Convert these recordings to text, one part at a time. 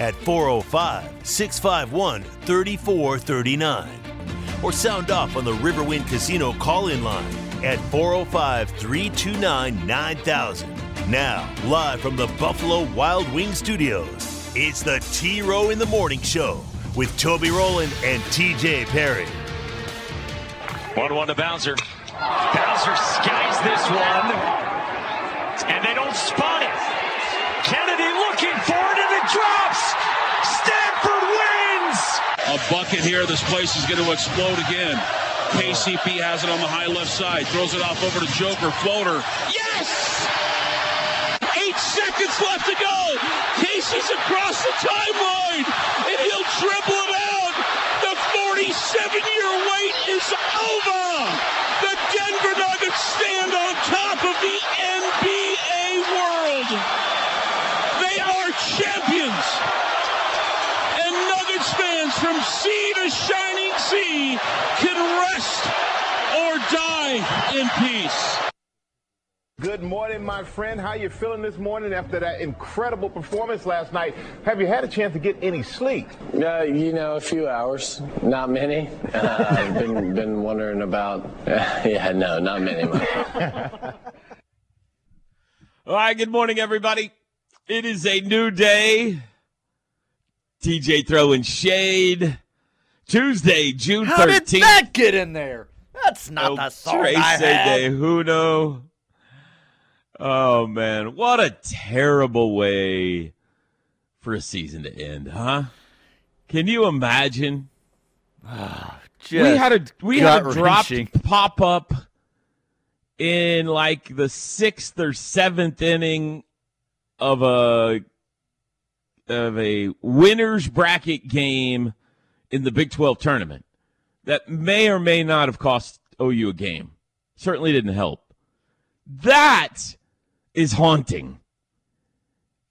at 405 651 3439. Or sound off on the Riverwind Casino call in line at 405 329 9000. Now, live from the Buffalo Wild Wing Studios, it's the T Row in the Morning Show with Toby Rowland and TJ Perry. 1 1 to Bowser. Bowser skies this one. And they don't spot it. Kennedy looking for it, drops. Stanford wins. A bucket here. This place is going to explode again. KCP has it on the high left side. Throws it off over to Joker. Floater. Yes! Eight seconds left to go. Casey's across the timeline, and he'll dribble it out. The 47-year wait is over. The Denver Nuggets stand on top of the Good morning, my friend. How you feeling this morning after that incredible performance last night? Have you had a chance to get any sleep? Uh, you know, a few hours, not many. Uh, I've been been wondering about. yeah, no, not many. All right, good morning, everybody. It is a new day. TJ throwing shade. Tuesday, June How 13th. did that get in there? That's not El the song Trace I had. de Juno. Oh man, what a terrible way for a season to end, huh? Can you imagine? Ah, just we had a we had a dropped pop up in like the sixth or seventh inning of a of a winners bracket game in the Big Twelve tournament that may or may not have cost OU a game. Certainly didn't help. That is haunting.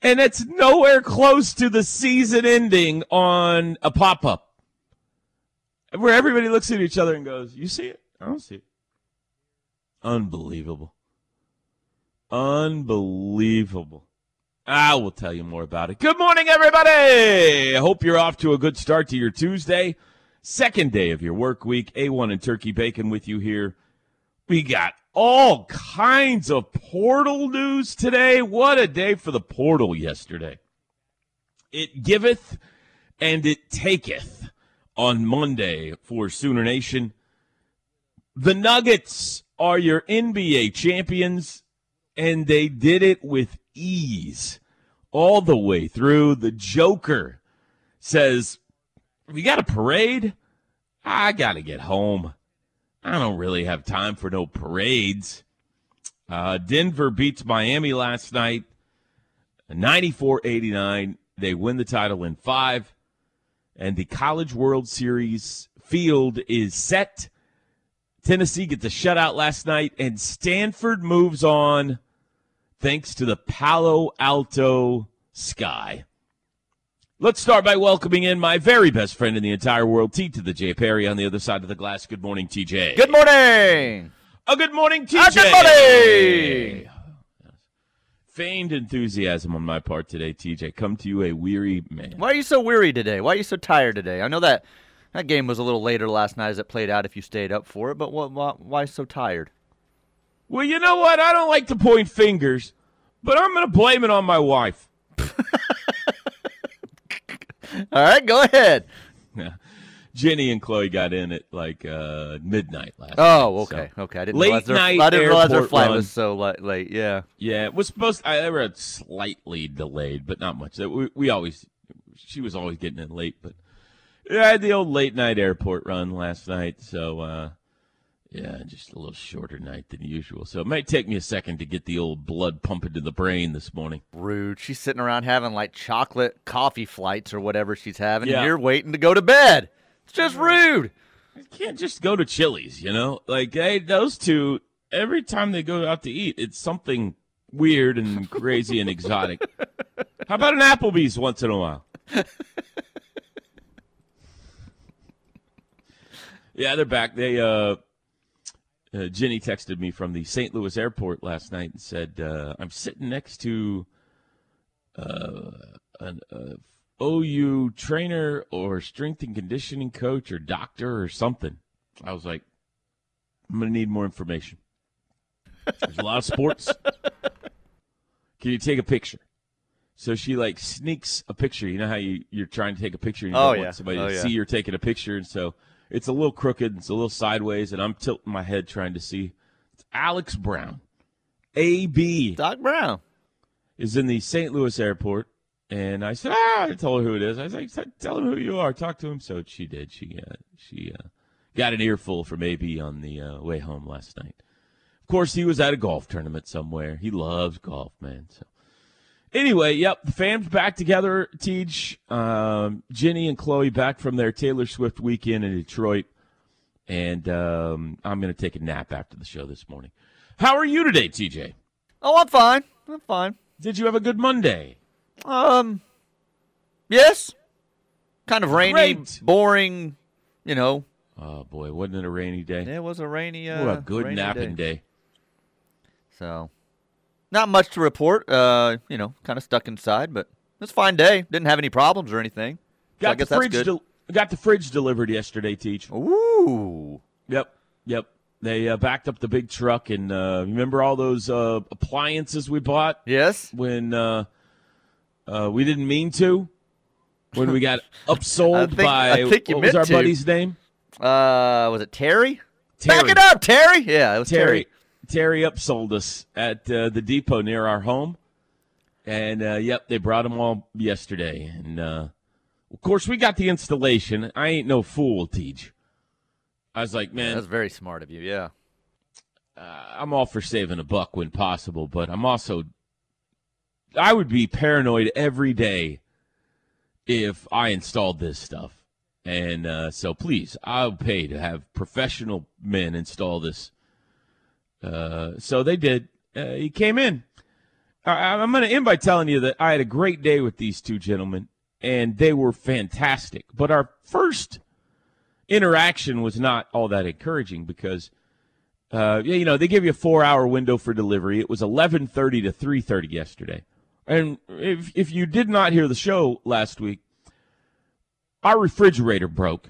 And it's nowhere close to the season ending on a pop up where everybody looks at each other and goes, You see it? I don't see it. Unbelievable. Unbelievable. I will tell you more about it. Good morning, everybody. I hope you're off to a good start to your Tuesday, second day of your work week. A1 and Turkey Bacon with you here. We got all kinds of portal news today. What a day for the portal yesterday. It giveth and it taketh on Monday for Sooner Nation. The Nuggets are your NBA champions, and they did it with ease all the way through. The Joker says, We got a parade? I got to get home. I don't really have time for no parades. Uh, Denver beats Miami last night, 94 89. They win the title in five and the College World Series field is set. Tennessee gets a shutout last night, and Stanford moves on thanks to the Palo Alto sky. Let's start by welcoming in my very best friend in the entire world, T to the J. Perry on the other side of the glass. Good morning, TJ. Good morning. A good morning, TJ. Ah, good morning. Feigned enthusiasm on my part today, TJ. Come to you a weary man. Why are you so weary today? Why are you so tired today? I know that that game was a little later last night as it played out if you stayed up for it, but what, why, why so tired? Well, you know what? I don't like to point fingers, but I'm going to blame it on my wife. All right, go ahead. Yeah. Jenny and Chloe got in at like uh, midnight last night. Oh, so- okay, okay. I didn't Late realize their, night I didn't realize their flight run. was so late. Yeah. Yeah, it was supposed. I they were slightly delayed, but not much. That We, we always, she was always getting in late, but yeah, I had the old late night airport run last night. So uh, Yeah, just a little shorter night than usual. So it might take me a second to get the old blood pumping to the brain this morning. Rude. She's sitting around having like chocolate coffee flights or whatever she's having, Yeah. and you're waiting to go to bed. It's just rude. You can't just go to Chili's, you know? Like, hey, those two, every time they go out to eat, it's something weird and crazy and exotic. How about an Applebee's once in a while? yeah, they're back. They, uh, uh, Jenny texted me from the St. Louis airport last night and said, uh, I'm sitting next to uh, an uh, OU trainer or strength and conditioning coach or doctor or something. I was like, I'm going to need more information. There's a lot of sports. Can you take a picture? So she like sneaks a picture. You know how you, you're trying to take a picture and you Oh, don't yeah. want somebody Oh, to yeah. see you're taking a picture. And so it's a little crooked. It's a little sideways. And I'm tilting my head trying to see. It's Alex Brown. AB Doc Brown. is in the St. Louis airport. And I said, ah, I told her who it is. I was like, tell him who you are. Talk to him. So she did. She, uh, she, uh, got an earful from AB on the uh, way home last night. Of course, he was at a golf tournament somewhere. He loves golf, man. So anyway, yep, the fam's back together. Teach, um, Jenny and Chloe back from their Taylor Swift weekend in Detroit. And um, I'm going to take a nap after the show this morning. How are you today, TJ? Oh, I'm fine. I'm fine. Did you have a good Monday? Um, yes. Kind of rainy, Great. boring. You know, Oh boy, wasn't it a rainy day? it was a rainy. Uh, what a good napping day. day. So, not much to report. Uh, you know, kind of stuck inside, but it was a fine day. Didn't have any problems or anything. So Got I guess the that's fridge. good. del- got the fridge delivered yesterday, Teach. Ooh. Yep, yep. They uh, backed up the big truck, and uh, remember all those uh, appliances we bought Yes. when uh, uh, we didn't mean to, when we got upsold think- by I think you what was our to. buddy's name? Uh, was it Terry? Terry. Back it up, Terry. Yeah, it was Terry. Terry. Terry upsold us at uh, the depot near our home, and uh, yep, they brought them all yesterday. And uh, of course, we got the installation. I ain't no fool, Teach. I was like, man, That's very smart of you. Yeah. uh, I'm all for saving a buck when possible, but I'm also I would be paranoid every day if I installed this stuff. And uh, so please, I'll pay to have professional men install this. Uh, so they did. Uh, he came in. I, I'm going to end by telling you that I had a great day with these two gentlemen, and they were fantastic. But our first interaction was not all that encouraging because uh, you know, they give you a four-hour window for delivery. It was 11:30 to 3:30 yesterday, and if if you did not hear the show last week, our refrigerator broke,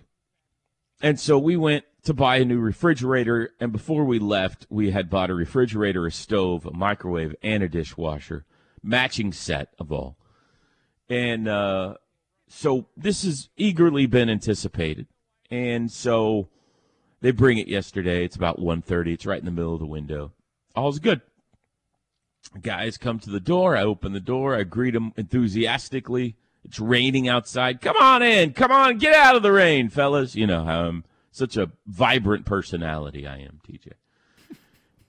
and so we went to buy a new refrigerator. And before we left, we had bought a refrigerator, a stove, a microwave, and a dishwasher, matching set of all. And uh, so this has eagerly been anticipated, and so they bring it yesterday. It's about 1.30. It's right in the middle of the window. All's good. Guys come to the door. I open the door. I greet them enthusiastically. It's raining outside. Come on in. Come on. Get out of the rain, fellas. You know how I'm such a vibrant personality I am, TJ.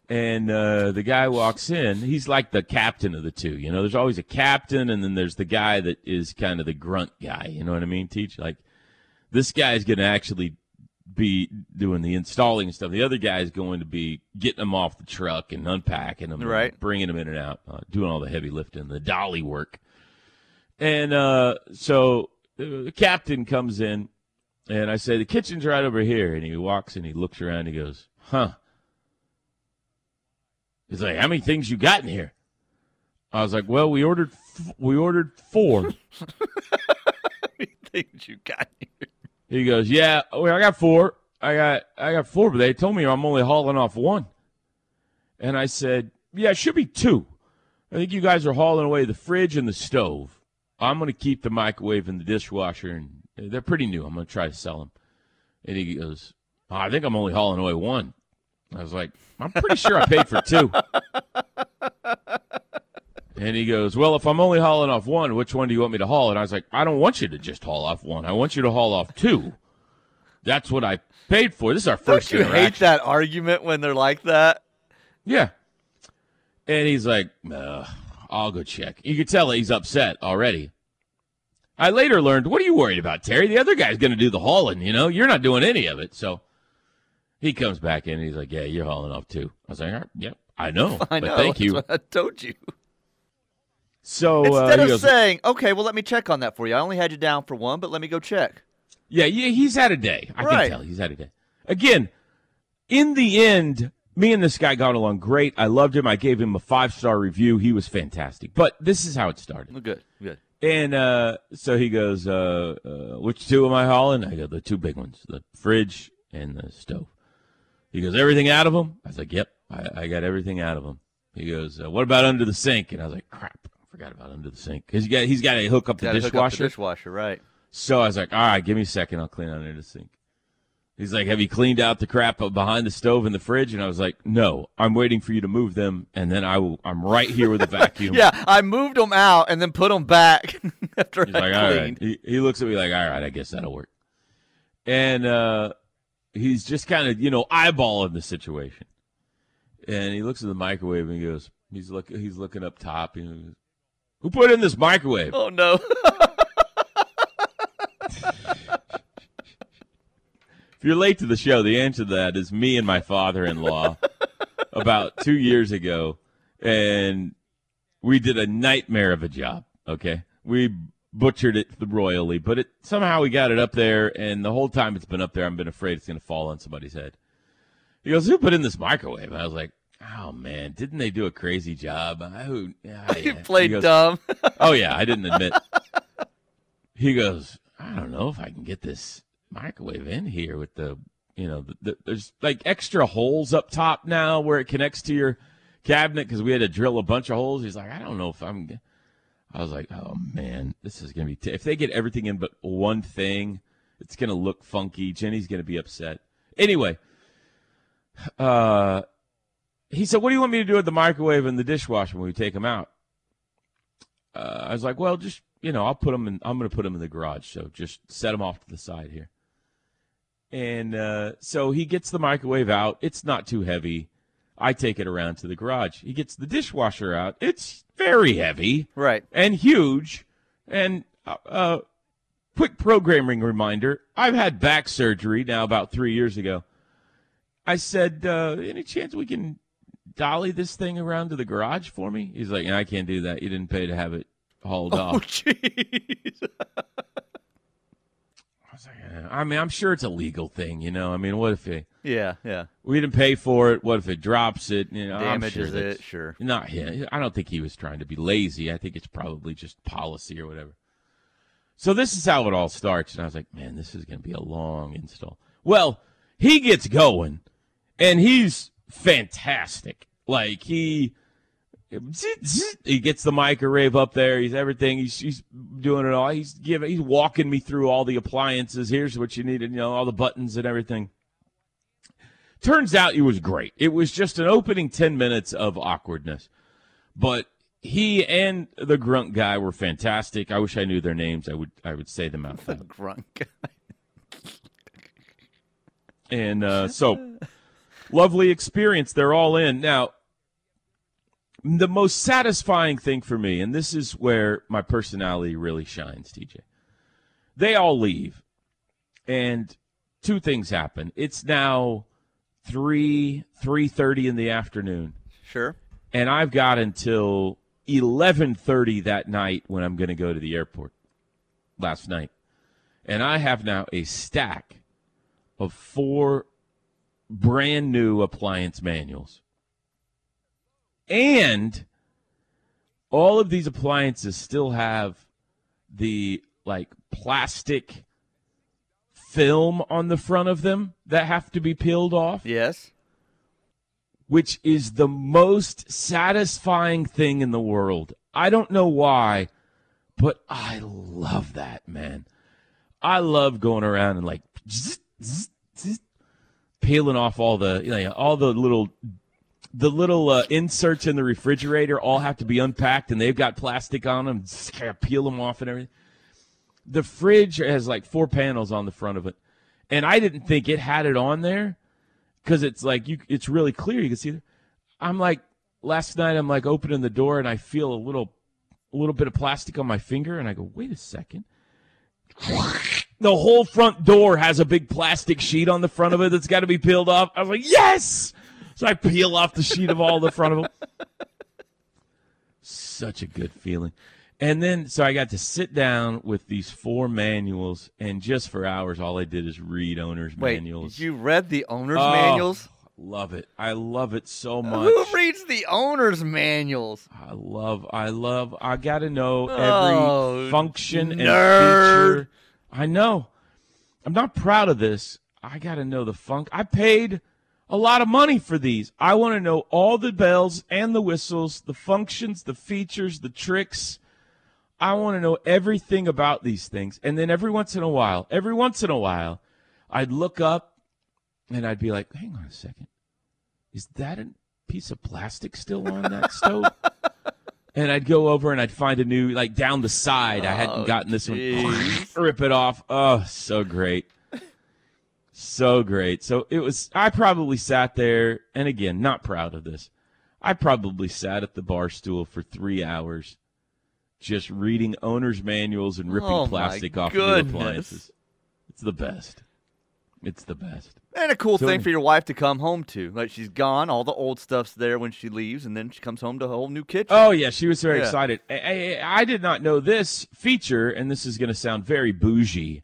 And uh, the guy walks in. He's like the captain of the two. You know, there's always a captain, and then there's the guy that is kind of the grunt guy. You know what I mean, Teach? Like, this guy's going to actually be doing the installing and stuff. The other guy's going to be getting them off the truck and unpacking them, and Right. bringing them in and out, uh, doing all the heavy lifting, the dolly work. And uh, so uh, the captain comes in, and I say, The kitchen's right over here. And he walks and he looks around and he goes, Huh. He's like, How many things you got in here? I was like, Well, we ordered f- we ordered four. Things you got here. He goes, "Yeah, well, I got four. I got I got four, but they told me I'm only hauling off one." And I said, "Yeah, it should be two. I think you guys are hauling away the fridge and the stove. I'm going to keep the microwave and the dishwasher, and they're pretty new. I'm going to try to sell them." And he goes, "Oh, "I think I'm only hauling away one." I was like, "I'm pretty sure I paid for two. And he goes, Well, if I'm only hauling off one, which one do you want me to haul? And I was like, I don't want you to just haul off one. I want you to haul off two. That's what I paid for. This is our first Don't you interaction. hate that argument when they're like that? Yeah. And he's like, I'll go check. You could tell he's upset already. I later learned, what are you worried about, Terry? The other guy's going to do the hauling, you know? You're not doing any of it. So he comes back in and he's like, yeah, you're hauling off too. I was like, "All right, yep, I know. I but know. thank you. I told you. So uh, Instead he of goes, saying, okay, well, let me check on that for you. I only had you down for one, but let me go check. Yeah, yeah, he's had a day. I Right. can tell he's had a day. Again, in the end, me and this guy got along great. I loved him. I gave him a five star review. He was fantastic. But this is how it started. Good, good. And uh, so he goes, uh, uh, "Which two am I hauling?" I go, "The two big ones, the fridge and the stove." He goes, "Everything out of them?" I was like, "Yep, I, I got everything out of them." He goes, uh, "What about under the sink?" And I was like, "Crap, I forgot about under the sink because he got he's got to hook up the Gotta hook up dishwasher." the dishwasher, right? So I was like, all right, give me a second. I'll clean under the sink. He's like, have you cleaned out the crap behind the stove and the fridge? And I was like, no, I'm waiting for you to move them. And then I will, I'm right here with a vacuum. Yeah, I moved them out and then put them back after He's I like, all right. cleaned. He, he looks at me like, all right, I guess that'll work. And uh, he's just kind of, you know, eyeballing the situation. And he looks at the microwave and he goes, he's looking, he's looking up top. And he goes, Who put in this microwave? Oh no! If you're late to the show, the answer to that is me and my father-in-law about two years ago, and we did a nightmare of a job. Okay, we butchered it royally, but it somehow we got it up there, and the whole time it's been up there, I've been afraid it's going to fall on somebody's head. He goes, "Who put in this microwave?" And I was like, "Oh man, didn't they do a crazy job?" I, who, yeah, you yeah." played goes, dumb. Oh yeah, I didn't admit. he goes, I don't know if I can get this microwave in here with the, you know, the, the, there's like extra holes up top now where it connects to your cabinet because we had to drill a bunch of holes. He's like, I don't know if I'm. I was like, oh man, this is gonna be. T-. If they get everything in but one thing, it's gonna look funky. Jenny's gonna be upset. Anyway, uh, he said, "What do you want me to do with the microwave and the dishwasher when we take them out?" uh, I was like, well, just you know, I'll put them in. I'm to put them in the garage. So just set them off to the side here. And uh, so he gets the microwave out. It's not too heavy. I take it around to the garage. He gets the dishwasher out. It's very heavy right. and huge. And uh, uh, quick programming reminder: I've had back surgery now about three years ago. I said, uh, any chance we can dolly this thing around to the garage for me? He's like, I can't do that. You didn't pay to have it hauled off. Oh off. jeez. I was like, "Yeah." I mean, I'm sure it's a legal thing, you know. I mean, what if it, yeah, yeah. we didn't pay for it? What if it drops it? You know, Damages sure it, sure. Not him. I don't think he was trying to be lazy. I think it's probably just policy or whatever. So this is how it all starts, and I was like, man, this is going to be a long install. Well, he gets going, and he's fantastic. Like he. He gets the microwave up there. He's everything. He's, he's doing it all. He's giving. He's walking me through all the appliances. Here's what you need. You know, all the buttons and everything. Turns out it was great. It was just an opening 10 minutes of awkwardness. But he and the grunt guy were fantastic. I wish I knew their names. I would I would say them out loud. guy. And uh, so lovely experience. They're all in. Now, the most satisfying thing for me, and this is where my personality really shines, TJ. They all leave. And two things happen. It's now three, three thirty in the afternoon. Sure. and I've got until 11:30 that night when I'm going to go to the airport. Last night, and I have now a stack of four brand new appliance manuals, and all of these appliances still have the like plastic film on the front of them that have to be peeled off Yes. which is the most satisfying thing in the world. I don't know why, but I love that, man. I love going around and like zzz, zzz, zzz, peeling off all the you know, all the little the little uh, inserts in the refrigerator all have to be unpacked and they've got plastic on them. Just kind of peel them off and everything. The fridge has like four panels on the front of it. and I didn't think it had it on there because it's like you, it's really clear. You can see. It. I'm like last night. I'm like opening the door and I feel a little, a little bit of plastic on my finger, and I go, wait a second. The whole front door has a big plastic sheet on the front of it that's got to be peeled off. I was like, yes. So I peel off the sheet of all the front of them. Such a good feeling. And then, so I got to sit down with these four manuals, and just for hours, all I did is read owners' Wait, manuals. you read the owner's Oh, manuals? Love it. I love it so much. Who reads the owner's manuals? I love, I love, I got to know oh, every Oh, function and nerd. feature. I know. I'm not proud of this. I got to know the funk. I paid a lot of money for these. I want to know all the bells and the whistles, the functions, the features, the tricks. I want to know everything about these things. And then every once in a while, every once in a while, I'd look up and I'd be like, hang on a second. Is that a piece of plastic still on that stove? And I'd go over and I'd find a new, like down the side. I hadn't Oh, gotten this one. jeez. Rip it off. Oh, so great. So great. So it was, I probably sat there, and again, not proud of this. I probably sat at the bar stool for three hours just reading owner's manuals and ripping Oh, plastic off of new appliances. It's the best. It's the best. And a cool So- thing for your wife to come home to. Like she's gone, all the old stuff's there when she leaves, and then she comes home to a whole new kitchen. Oh yeah, she was very Yeah. excited. I, I, I did not know this feature, and this is going to sound very bougie,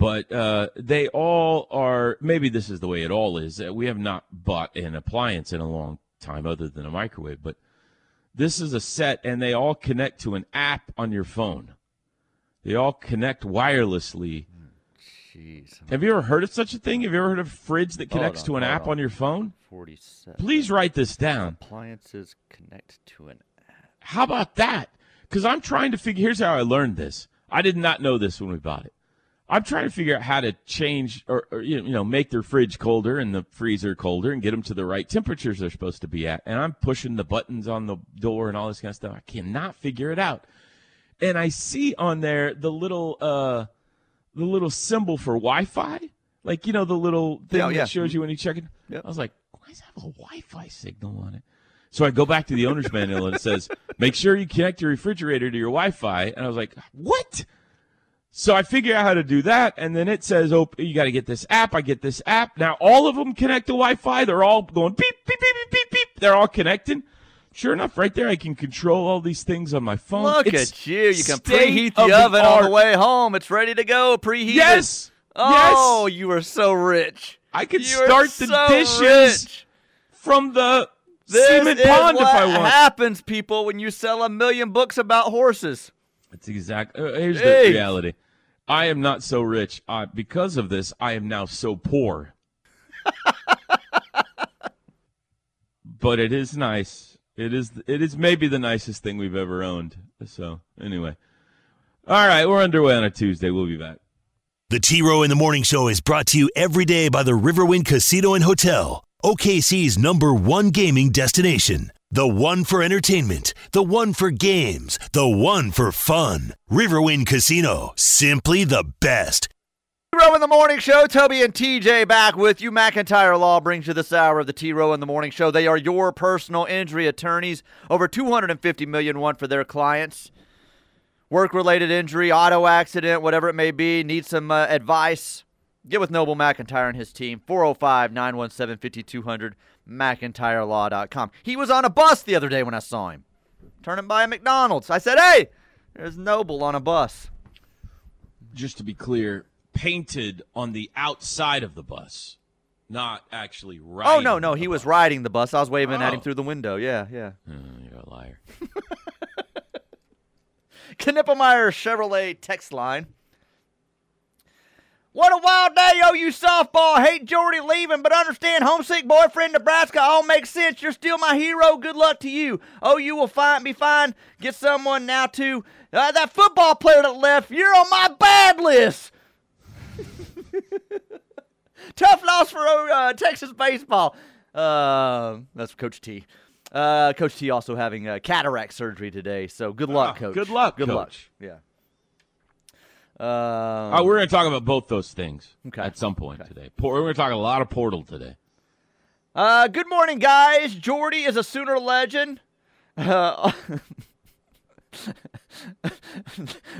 but uh, they all are. Maybe this is the way it all is. We have not bought an appliance in a long time, other than a microwave. But this is a set, and they all connect to an app on your phone. They all connect wirelessly. Jeez. Have you ever heard of such a thing? Have you ever heard of a fridge that connects on, to an app on. on your phone? 47. Please write this down. Appliances connect to an app. How about that? Because I'm trying to figure. Here's how I learned this. I did not know this when we bought it. I'm trying to figure out how to change or, or you know make their fridge colder and the freezer colder and get them to the right temperatures they're supposed to be at. And I'm pushing the buttons on the door and all this kind of stuff. I cannot figure it out. And I see on there the little uh the little symbol for Wi-Fi, like you know the little thing Yeah, yeah. that shows you when you check it. Yep. I was like, why does it have a Wi-Fi signal on it? So I go back to the owner's manual and it says, make sure you connect your refrigerator to your Wi-Fi. And I was like, what? So I figure out how to do that, and then it says, "Oh, you got to get this app." I get this app. Now all of them connect to Wi-Fi. They're all going beep beep beep beep beep beep. They're all connecting. Sure enough, right there, I can control all these things on my phone. Look It's at you. You can preheat the oven on the way home. It's ready to go. Preheated. Yes. Oh, yes. you are so rich. I can You start the so dishes rich. from the This cement pond if I want. What happens, people, when you sell a million books about horses. That's exact. Uh, here's Hey. the reality. I am not so rich. Uh, because of this, I am now so poor. but it is nice. It is. It is maybe the nicest thing we've ever owned. So anyway, all right, we're underway on a Tuesday. We'll be back. The T Row in the Morning Show is brought to you every day by the Riverwind Casino and Hotel, OKC's number one gaming destination. The one for entertainment, the one for games, the one for fun. Riverwind Casino, simply the best. T-Row in the Morning Show. Toby and TJ back with you. McIntyre Law brings you this hour of the T-Row in the Morning Show. They are your personal injury attorneys. Over 250 million won for their clients. Work-related injury, auto accident, whatever it may be. Need some uh, advice? Get with Noble McIntyre and his team. 405-917-5200. McIntyreLaw.com. He was on a bus the other day when I saw him. Turning by a McDonald's. I said, hey, there's Noble on a bus. Just to be clear, painted on the outside of the bus, not actually right. Oh no, no, he was riding the bus. I was waving at him Oh. through the window. Yeah, yeah. Uh, you're a liar. Knippelmeyer Chevrolet text line. What a wild day, oh you softball. Hate Jordy leaving, but understand homesick boyfriend Nebraska all makes sense. You're still my hero. Good luck to you. Oh, you will find be fine. Get someone now too. Uh, that football player that left, you're on my bad list. Tough loss for uh, Texas baseball. Uh, that's Coach T. Uh, Coach T also having uh, cataract surgery today, so good luck, Ah, Coach. good luck, Good luck. Yeah. Uh, we're going to talk about both those things Okay. at some point today. We're going to talk a lot of Portal today. Uh, good morning, guys. Jordy is a Sooner legend. Uh,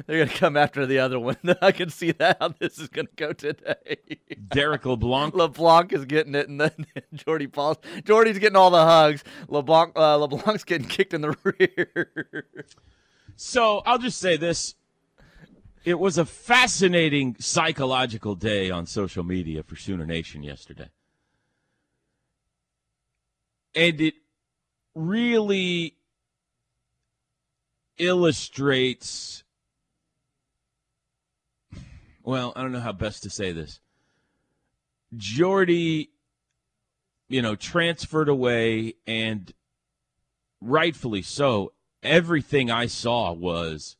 they're gonna come after the other one. I can see that how this is gonna go today. Derek LeBlanc. LeBlanc is getting it, and then Jordy Bahl. Jordy's getting all the hugs. LeBlanc, uh, LeBlanc's getting kicked in the rear. So I'll just say this. It was a fascinating psychological day on social media for Sooner Nation yesterday. And it really illustrates well, I don't know how best to say this. Jordy, you know, transferred away and rightfully so. Everything I saw was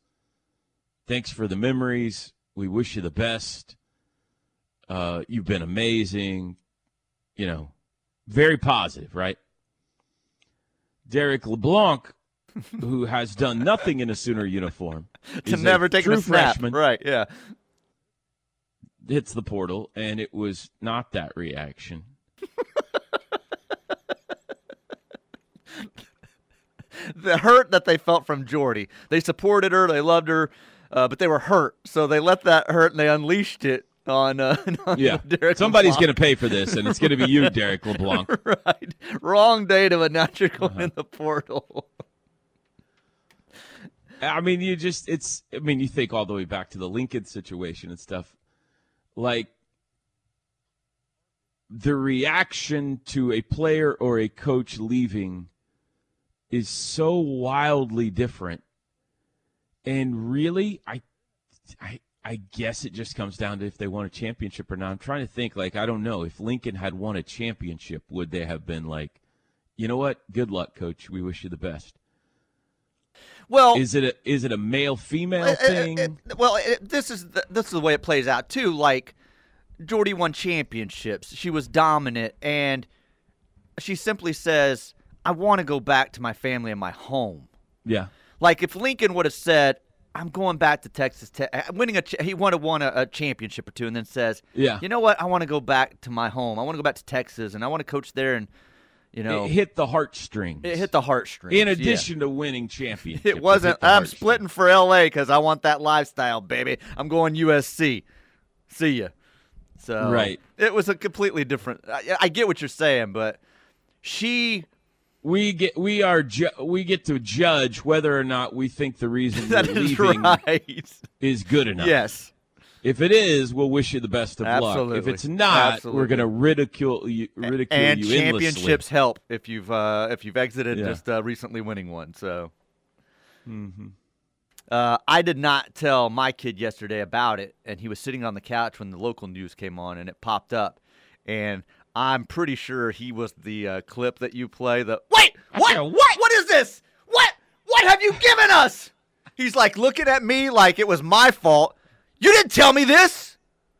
thanks for the memories. We wish you the best. Uh, you've been amazing. You know, very positive, right? Derek LeBlanc, who has done nothing in a Sooner uniform, to never take a snap. freshman, Right? Yeah. hits the portal, and it was not that reaction. the hurt that they felt from Jordy. They supported her, they loved her, uh, but they were hurt. So they let that hurt and they unleashed it on, uh, on Yeah, Derek somebody's going to pay for this, and it's going to be you, Derek LeBlanc. right. Wrong day to announce you're going Uh-huh. in the portal. I mean, you just, it's, I mean, you think all the way back to the Lincoln situation and stuff. Like, the reaction to a player or a coach leaving is so wildly different. And really, I, I, I guess it just comes down to if they won a championship or not. I'm trying to think, like, I don't know. If Lincoln had won a championship, would they have been like, you know what? Good luck, coach. We wish you the best. Well, Is it a is it a male female Uh, uh, thing? uh, well, it, this is the, this is the way it plays out too. Like Jordy won championships. She was dominant, and she simply says, "I want to go back to my family and my home." yeah. Like if Lincoln would have said, "I'm going back to Texas Tech," winning a he would have won a, a championship or two, and then says, Yeah. you know what? I want to go back to my home. I want to go back to Texas, and I want to coach there." And you know, It hit the heartstrings. it hit the heartstrings. In yeah. addition to winning championship, It wasn't. the I'm splitting for L.A. because I want that lifestyle, baby. I'm going USC. See ya. So Right. It was a completely different. I, I get what you're saying, but she We get we are ju- we get to judge whether or not we think the reason that you're is leaving right. is good enough. yes. If it is, we'll wish you the best of luck. If it's not, Absolutely. we're going to ridicule you, ridicule And you endlessly. championships help if you've uh, if you've exited Yeah. just uh, recently winning one. So. Mm-hmm. Uh, I did not tell my kid yesterday about it, and he was sitting on the couch when the local news came on, and it popped up, and I'm pretty sure he was the uh, clip that you play. The wait, what? said, What? What is this? What? What have you given us? He's like looking at me like it was my fault. You didn't tell me this.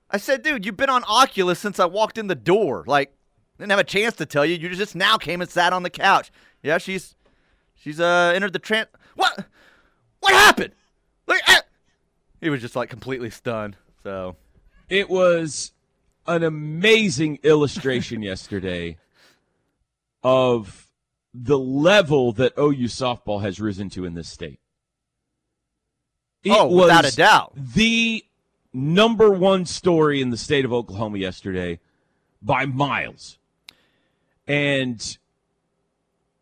I said, dude, you've been on Oculus since I walked in the door. Like, didn't have a chance to tell you. You just now came and sat on the couch. Yeah, she's she's uh entered the tran. What? What happened? Look at. He was just like completely stunned. So It was an amazing illustration yesterday of the level that OU softball has risen to in this state. It Oh, was without a doubt. The number one story in the state of Oklahoma yesterday by miles. And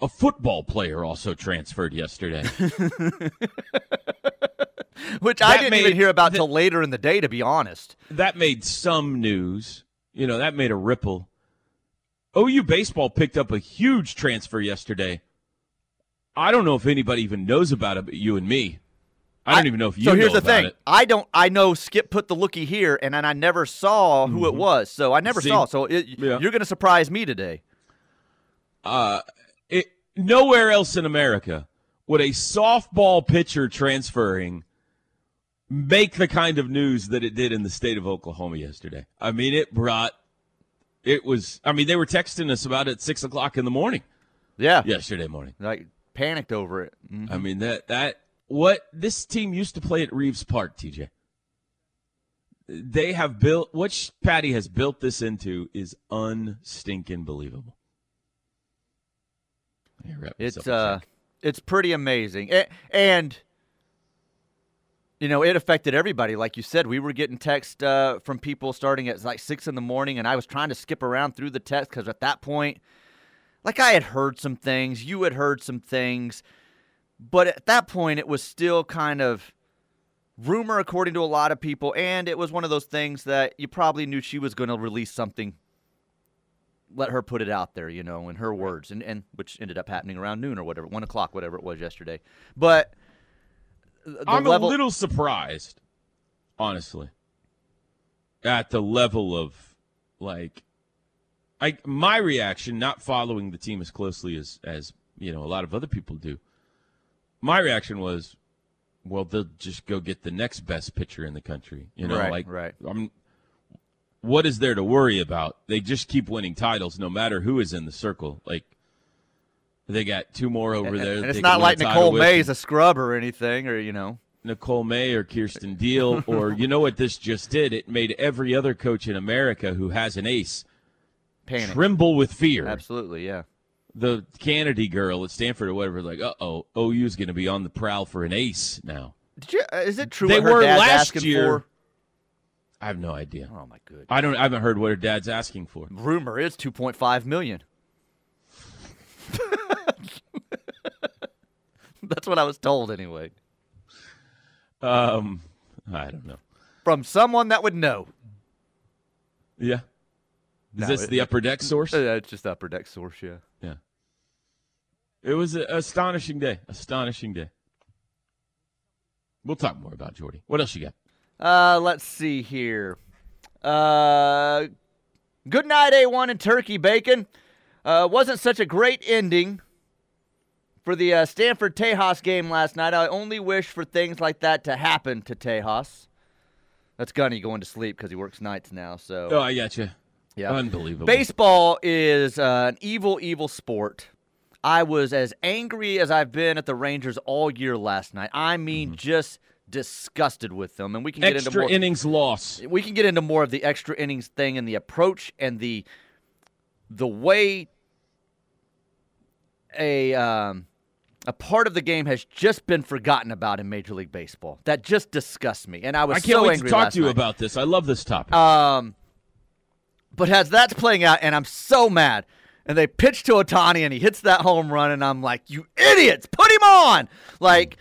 a football player also transferred yesterday. which I didn't made- even hear about that- till later in the day, to be honest. that made some news. You know, that made a ripple. OU baseball picked up a huge transfer yesterday. I don't know if anybody even knows about it, but you and me. I don't even know if you so here's the thing. it. I don't. I know Skip put the lookie here, and then I never saw who it was. So I never Mm-hmm. See? saw. So it, Yeah. you're going to surprise me today. Uh, it, nowhere else in America would a softball pitcher transferring make the kind of news that it did in the state of Oklahoma yesterday. I mean, it brought. It was. I mean, they were texting us about it at six o'clock in the morning Yeah. yesterday morning. Like panicked over it. Mhm. I mean that that what this team used to play at Reaves Park, TJ. they have built what Patty has built this into is unstinking believable. It's uh, it's pretty amazing, and you know it affected everybody. Like you said, we were getting text uh, from people starting at like six in the morning, and I was trying to skip around through the text because at that point, like I had heard some things, you had heard some things, but at that point, it was still kind of rumor according to a lot of people, and it was one of those things that you probably knew she was going to release something let her put it out there, you know, in her words, and, and which ended up happening around noon or whatever, one o'clock, whatever it was yesterday. But I'm level- a little surprised, honestly, at the level of like, I my reaction, not following the team as closely as as you know a lot of other people do. My reaction was, well, they'll just go get the next best pitcher in the country. You know, Right, like right. I'm what is there to worry about? They just keep winning titles no matter who is in the circle. Like they got two more over and, there. and it's not like Nicole with. May's a scrub or anything, or you know, Nicole May or Kierston Deal or you know what this just did? It made every other coach in America who has an ace panic. tremble with fear. Absolutely, yeah. The Canady girl at Stanford or whatever, like, uh oh, OU's going to be on the prowl for an ace now. Did you? Uh, is it true? They were last asking year. For? I have no idea. Oh my goodness. I don't. I haven't heard what her dad's asking for. Rumor is two point five million. That's what I was told anyway. Um, I don't know. From someone that would know. Yeah. Is No, this it- the upper deck source? It's just upper deck source, yeah. Yeah. It was an astonishing day. Astonishing day. We'll talk more about Jordy. What else you got? Uh, let's see here. Uh, good night, A1 and turkey bacon. Uh, wasn't such a great ending for the uh, Stanford Tejas game last night. I only wish for things like that to happen to Tejas. That's Gunny going to sleep because he works nights now. So Oh, I got you. yeah, Unbelievable. Baseball is uh, an evil, evil sport. I was as angry as I've been at the Rangers all year last night. I mean, just disgusted with them. And we can get into Extra more innings loss. we can get into more of the extra innings thing and the approach and the the way a um, a part of the game has just been forgotten about in Major League Baseball. That just disgusts me, and I was I can't so wait angry to talk to you night. about this. I love this topic. Um, but as that's playing out, and I'm so mad, and they pitch to Ohtani, and he hits that home run, and I'm like, "You idiots, put him on!" Like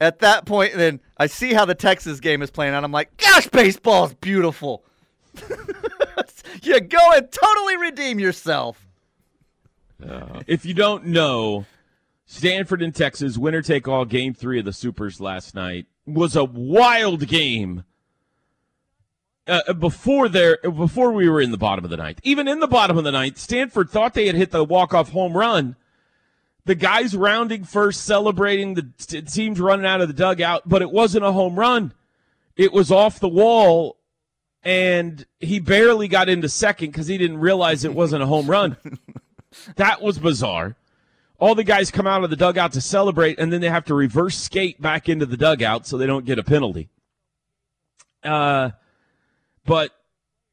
at that point, then I see how the Texas game is playing out. I'm like, "Gosh, baseball's beautiful." you go and totally redeem yourself. if you don't know, Stanford and Texas winner take all game three of the Supers last night was a wild game. Uh, before there, before we were in the bottom of the ninth, even in the bottom of the ninth, Stanford thought they had hit the walk off home run. The guys rounding first, celebrating. The t- teams running out of the dugout, but it wasn't a home run. It was off the wall, and he barely got into second because he didn't realize it wasn't a home run. That was bizarre. All the guys come out of the dugout to celebrate, and then they have to reverse skate back into the dugout so they don't get a penalty. Uh, but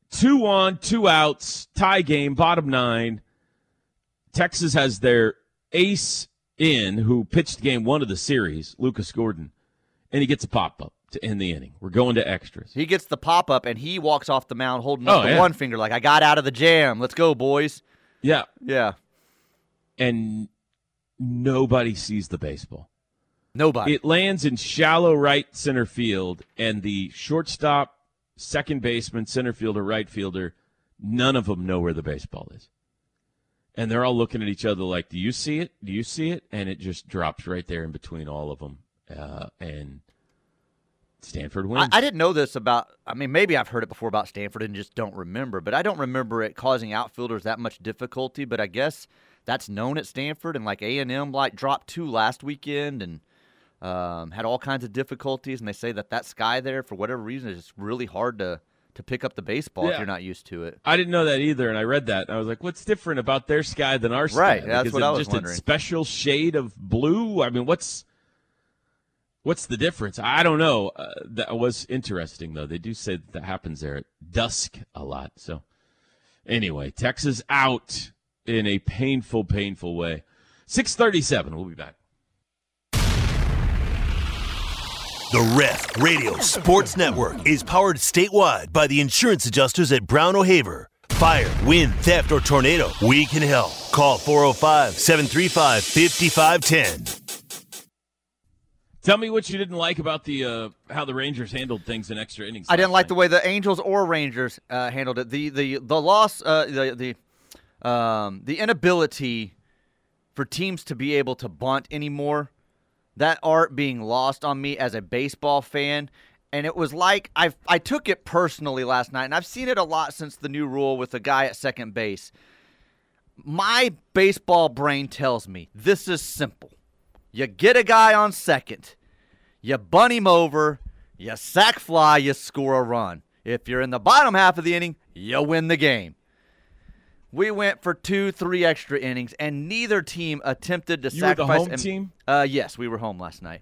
two on, two outs, tie game, bottom nine. Texas has their ace in, who pitched game one of the series, Lucas Gordon, and he gets a pop up to end the inning. We're going to extras. He gets the pop up, and he walks off the mound holding Oh, up the yeah. one finger, like I got out of the jam. Let's go, boys. Yeah, Yeah, and nobody sees the baseball. nobody. It lands in shallow right center field, and the shortstop, second baseman, center fielder, right fielder, none of them know where the baseball is. And they're all looking at each other like, "Do you see it? Do you see it?" And it just drops right there in between all of them, uh, and Stanford I, wins. I didn't know this about. I mean, maybe I've heard it before about Stanford and just don't remember. But I don't remember it causing outfielders that much difficulty. But I guess that's known at Stanford, and like A and M, like dropped two last weekend and um, had all kinds of difficulties. And they say that that sky there, for whatever reason, is just really hard to to pick up the baseball if you're not used to it. I didn't know that either, and I read that. And I was like, "What's different about their sky than our sky?" Right, that's what it I was just wondering. a special shade of blue. I mean, what's What's the difference? I don't know. Uh, that was interesting though. They do say that, that happens there at dusk a lot. So anyway, Texas out in a painful, painful way. Six thirty-seven. We'll be back. The Ref Radio Sports Network is powered statewide by the insurance adjusters at Brown O'Haver. Fire, wind, theft, or tornado, we can help. Call 405 735 5510. Tell me what you didn't like about the uh, how the Rangers handled things in extra innings. I didn't last like the way the Angels or Rangers uh, handled it. The the the loss, uh, the the um, the inability for teams to be able to bunt anymore. That art being lost on me as a baseball fan, and it was like I I took it personally last night, and I've seen it a lot since the new rule with the guy at second base. My baseball brain tells me this is simple. You get a guy on second, you bunt him over, you sack fly, you score a run. If you're in the bottom half of the inning, you win the game. We went for two, three extra innings, and neither team attempted to You were the sacrifice. home and- team? Uh, yes, we were home last night.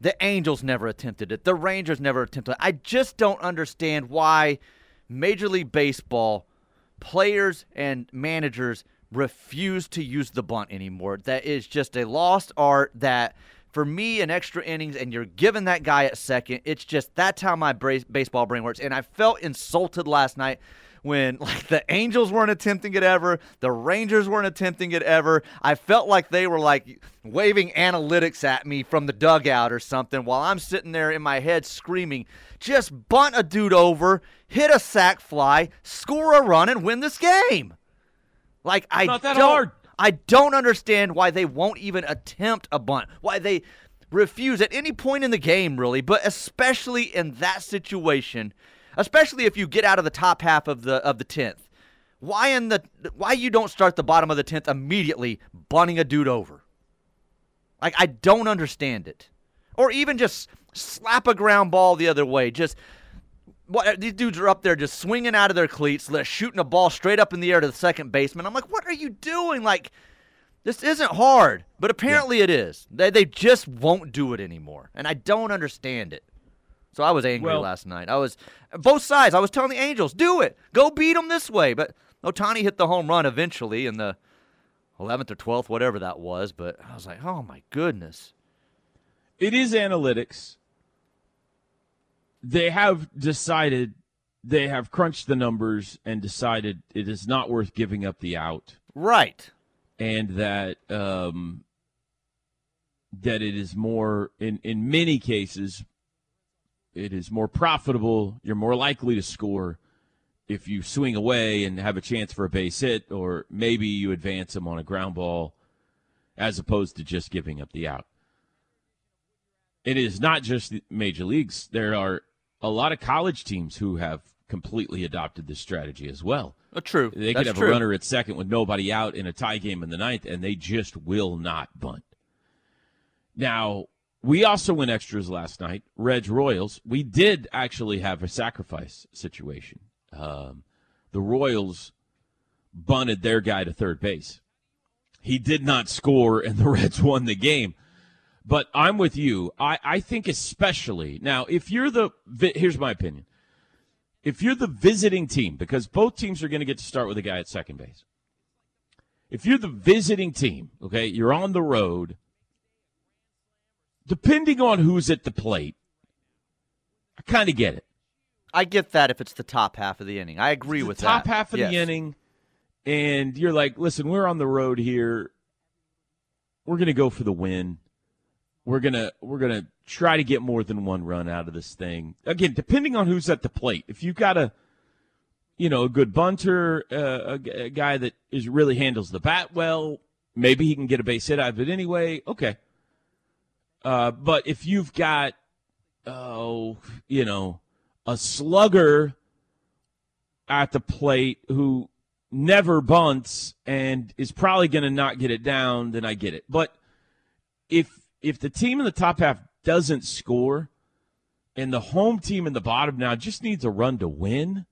The Angels never attempted it. The Rangers never attempted it. I just don't understand why Major League Baseball players and managers refuse to use the bunt anymore. That is just a lost art that for me an extra innings and you're giving that guy at second, it's just that's how my bra- baseball brain works. And I felt insulted last night when like the Angels weren't attempting it ever, the Rangers weren't attempting it ever. I felt like they were like waving analytics at me from the dugout or something while I'm sitting there in my head screaming, just bunt a dude over, hit a sack fly, score a run and win this game. Like I Not that don't hard. I don't understand why they won't even attempt a bunt. Why they refuse at any point in the game, really, but especially in that situation, especially if you get out of the top half of the of the tenth. Why in the why you don't start the bottom of the tenth immediately bunting a dude over? Like I don't understand it. Or even just slap a ground ball the other way. Just what these dudes are up there just swinging out of their cleats, they're shooting a ball straight up in the air to the second baseman. I'm like, what are you doing? Like, this isn't hard, but apparently it is. They they just won't do it anymore, and I don't understand it. So I was angry Well- last night. I was both sides. I was telling the Angels, do it, go beat them this way. But Ohtani hit the home run eventually in the 11th or 12th, whatever that was. But I was like, oh my goodness. It is analytics. They have decided, they have crunched the numbers and decided it is not worth giving up the out, Right. and that um, that it is more in in many cases, it is more profitable. You're more likely to score if you swing away and have a chance for a base hit, or maybe you advance them on a ground ball, as opposed to just giving up the out it is not just the major leagues. There are a lot of college teams who have completely adopted this strategy as well. Uh, true. They That's could have true. a runner at second with nobody out in a tie game in the ninth, and they just will not bunt. Now, we also went extras last night. Reds Royals. We did actually have a sacrifice situation. Um, the Royals bunted their guy to third base. He did not score, and the Reds won the game. But I'm with you. I, I think especially now, if you're the here's my opinion. If you're the visiting team, because both teams are going to get to start with a guy at second base. If you're the visiting team, okay, you're on the road. Depending on who's at the plate, I kind of get it. I get that if it's the top half of the inning. I agree the with top that. half of Yes. the inning, and you're like, listen, we're on the road here. We're gonna go for the win. We're gonna we're gonna try to get more than one run out of this thing. Again, depending on who's at the plate. If you've got a you know a good bunter, uh, a, a guy that is really handles the bat well, maybe he can get a base hit out of it anyway. Okay. Uh, but if you've got oh you know a slugger at the plate who never bunts and is probably going to not get it down, then I get it. But if if the team in the top half doesn't score and the home team in the bottom now just needs a run to win,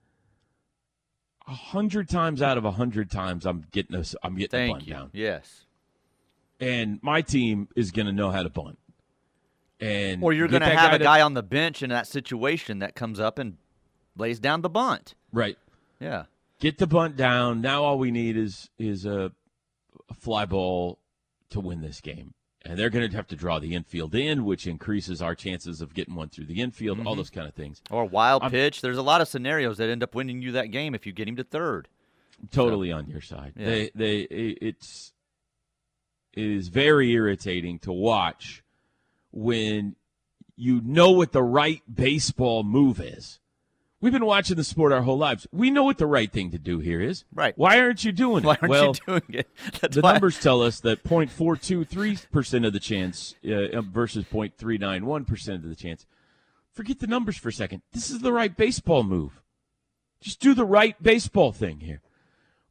a hundred times out of a hundred times I'm getting a, I'm getting a bunt you. down, Yes. and my team is going to know how to bunt. And Or you're going to have a to- guy on the bench in that situation that comes up and lays down the bunt. right. Yeah. Get the bunt down. Now all we need is is a, a fly ball to win this game. And they're going to have to draw the infield in, which increases our chances of getting one through the infield, Mm-hmm. all those kind of things. Or wild I'm- pitch. There's a lot of scenarios that end up winning you that game if you get him to third. totally on your side. Yeah. They they it's it is very irritating to watch when you know what the right baseball move is. We've been watching the sport our whole lives. We know what the right thing to do here is. Right. Why aren't you doing Why it? aren't well, you doing it? That's the why- numbers tell us that 0.423% of the chance uh, versus 0.391% of the chance. Forget the numbers for a second. This is the right baseball move. Just do the right baseball thing here.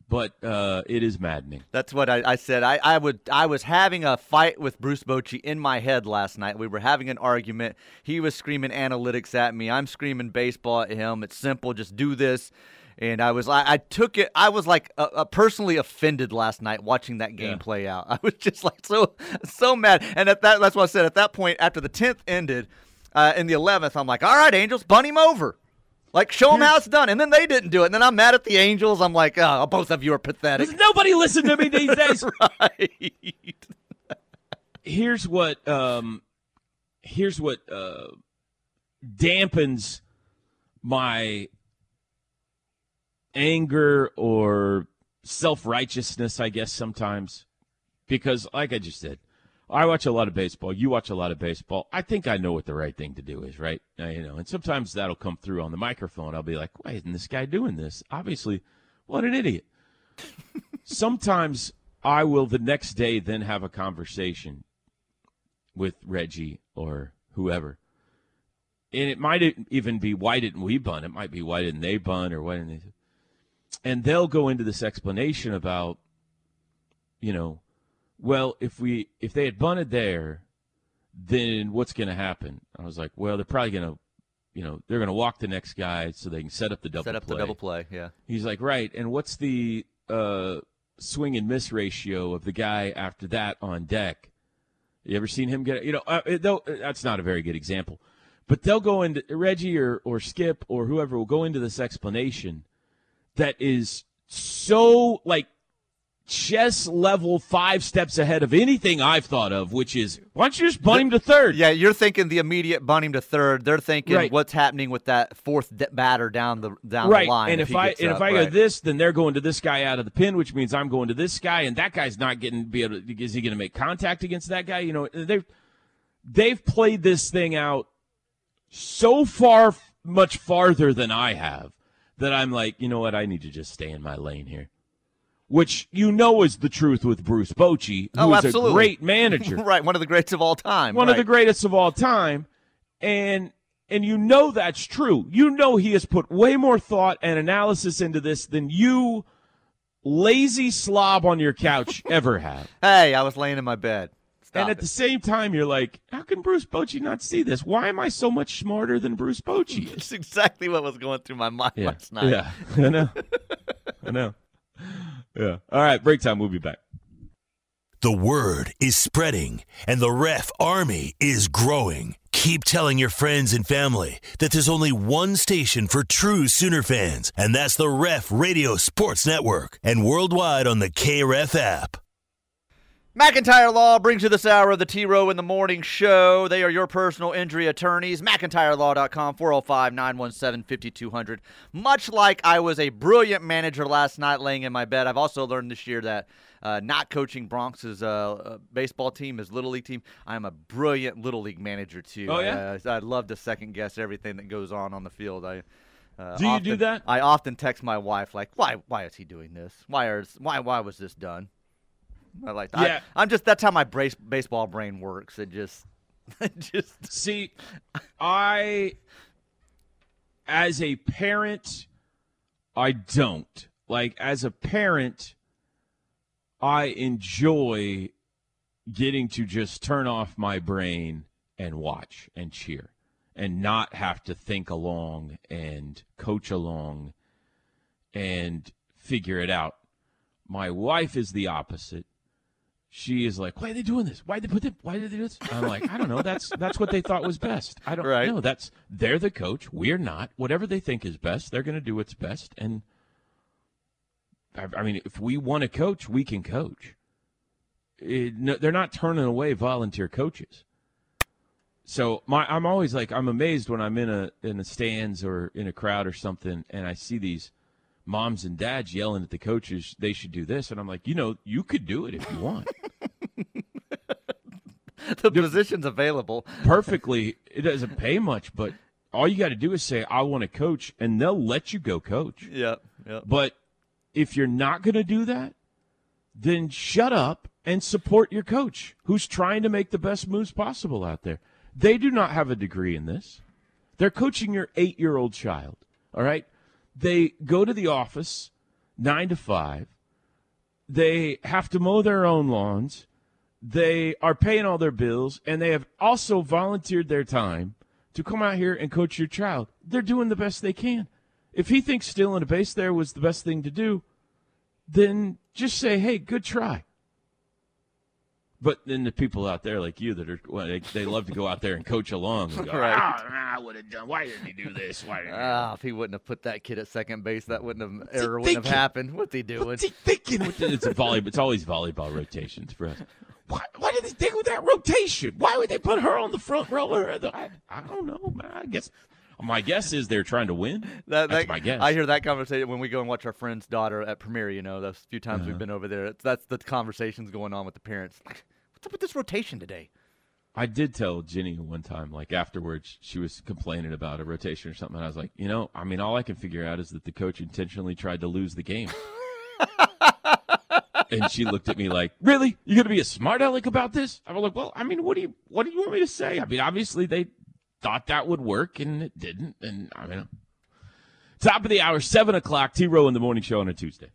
But uh, it is maddening. That's what I, I said. I, I would. I was having a fight with Bruce Bochy in my head last night. We were having an argument. He was screaming analytics at me. I'm screaming baseball at him. It's simple. Just do this. And I was. I, I took it. I was like uh, uh, personally offended last night watching that game Yeah. play out. I was just like so so mad. And at that, that's what I said. At that point, after the tenth ended, uh, in the eleventh, I'm like, all right, Angels, bunt him over. Like, show them how it's done. And then they didn't do it. And then I'm mad at the Angels. I'm like, oh, both of you are pathetic. Nobody listen to me these days. right. here's what um, here's what uh, dampens my anger or self righteousness, I guess sometimes, because like I just said, I watch a lot of baseball. You watch a lot of baseball. I think I know what the right thing to do is, right? Uh, you know, and sometimes that'll come through on the microphone. I'll be like, "Why isn't this guy doing this?" Obviously, what an idiot. sometimes I will the next day then have a conversation with Reggie or whoever. And it might even be why didn't we bun? It might be why didn't they bun or why didn't they? And they'll go into this explanation about, you know, well, if we if they had bunted there, then what's going to happen? I was like, well, they're probably going to, you know, they're going to walk the next guy so they can set up the double play. Set up play. the double play. Yeah. He's like, right. And what's the uh, swing and miss ratio of the guy after that on deck? You ever seen him get? You know, uh, that's not a very good example, but they'll go into Reggie or or Skip or whoever will go into this explanation that is so like chess level five steps ahead of anything I've thought of, which is why don't you just bunt him to third? Yeah, you're thinking the immediate bunt him to third. They're thinking Right. what's happening with that fourth batter down the down right. the line. and if, he I and up, if I right. go this, then they're going to this guy out of the pin, which means I'm going to this guy, and that guy's not getting be able. To, is he going to make contact against that guy? You know, they've they've played this thing out so far, much farther than I have, that I'm like, you know what? I need to just stay in my lane here. Which you know is the truth with Bruce Bochy, who Oh, is a great manager. Right, one of the greats of all time. one of the greatest of all time. And and you know that's true. You know he has put way more thought and analysis into this than you lazy slob on your couch ever have. Hey, I was laying in my bed. Stop and at it. the same time you're like how can bruce bochy not see this? Why am i so much smarter than bruce bochy It's exactly what was going through my mind last night. yeah. I know. I know yeah all right break time we'll be back The word is spreading, and the ref army is growing. Keep telling your friends and family that there's only one station for true Sooner fans, and that's the Ref Radio Sports Network, and worldwide on the KRF app. McIntyre Law brings you this hour of the T Row in the Morning Show. They are your personal injury attorneys. McIntyreLaw.com, 405 917 5200. Much like I was a brilliant manager last night laying in my bed, I've also learned this year that uh, not coaching Bronx's uh, uh, baseball team, his Little League team, I'm a brilliant Little League manager, too. Oh, yeah? Uh, I'd love to second guess everything that goes on on the field. I. Uh, Do you do that? I often text my wife like, "Why? Why is he doing this? Why are? Why? Why was this done?" I like. Yeah. I, I'm just that's how my brace, baseball brain works. It just, it just. See, I, as a parent, I don't. Like, as a parent, I enjoy getting to just turn off my brain and watch and cheer and not have to think along and coach along and figure it out. My wife is the opposite. She is like, "Why are they doing this? Why did they put it? Why did they do this?" I'm like, "I don't know. That's that's what they thought was best. I don't Right. know. That's they're the coach. We're not. Whatever they think is best, they're going to do what's best. And I, I mean, if we want to coach, we can coach. It, no, they're not turning away volunteer coaches. So my, I'm always like, I'm amazed when I'm in a in a stands or in a crowd or something, and I see these moms and dads yelling at the coaches they should do this, and I'm like, you know, you could do it if you want. the position's available. perfectly. It doesn't pay much, but all you got to do is say, I want to coach, and they'll let you go coach. Yep. Yep. But if you're not going to do that, then shut up and support your coach who's trying to make the best moves possible out there. They do not have a degree in this. They're coaching your eight year old child. All right. They go to the office nine to five. They have to mow their own lawns. They are paying all their bills, and they have also volunteered their time to come out here and coach your child. They're doing the best they can. If he thinks stealing a base there was the best thing to do, then just say, hey, good try. But then the people out there like you that are, well, they, they love to go out there and coach along go, Right. "Ah, I would have done, why didn't he do this? Why didn't he Ah, if he wouldn't have put that kid at second base, that wouldn't have error wouldn't have happened. What's he doing? What's he thinking? It's a volleyball. It's always volleyball rotations for us. Why, why did they think with that rotation? Why would they put her on the front row? Or the, I, I don't know, man. I guess my guess is they're trying to win. That, That's that- my guess. I hear that conversation when we go and watch our friend's daughter at premiere. You know, those few times Uh-huh. we've been over there. It's, that's the conversations going on with the parents. Like, what's up with this rotation today? I did tell Ginny one time, like afterwards, she was complaining about a rotation or something. And I was like, you know, I mean, all I can figure out is that the coach intentionally tried to lose the game. and she looked at me like, "Really? You're gonna be a smart aleck about this?" I was like, "Well, I mean, what do you what do you want me to say? I mean, obviously they thought that would work, and it didn't. And I mean, top of the hour, seven o'clock, T Row in the morning show on a Tuesday.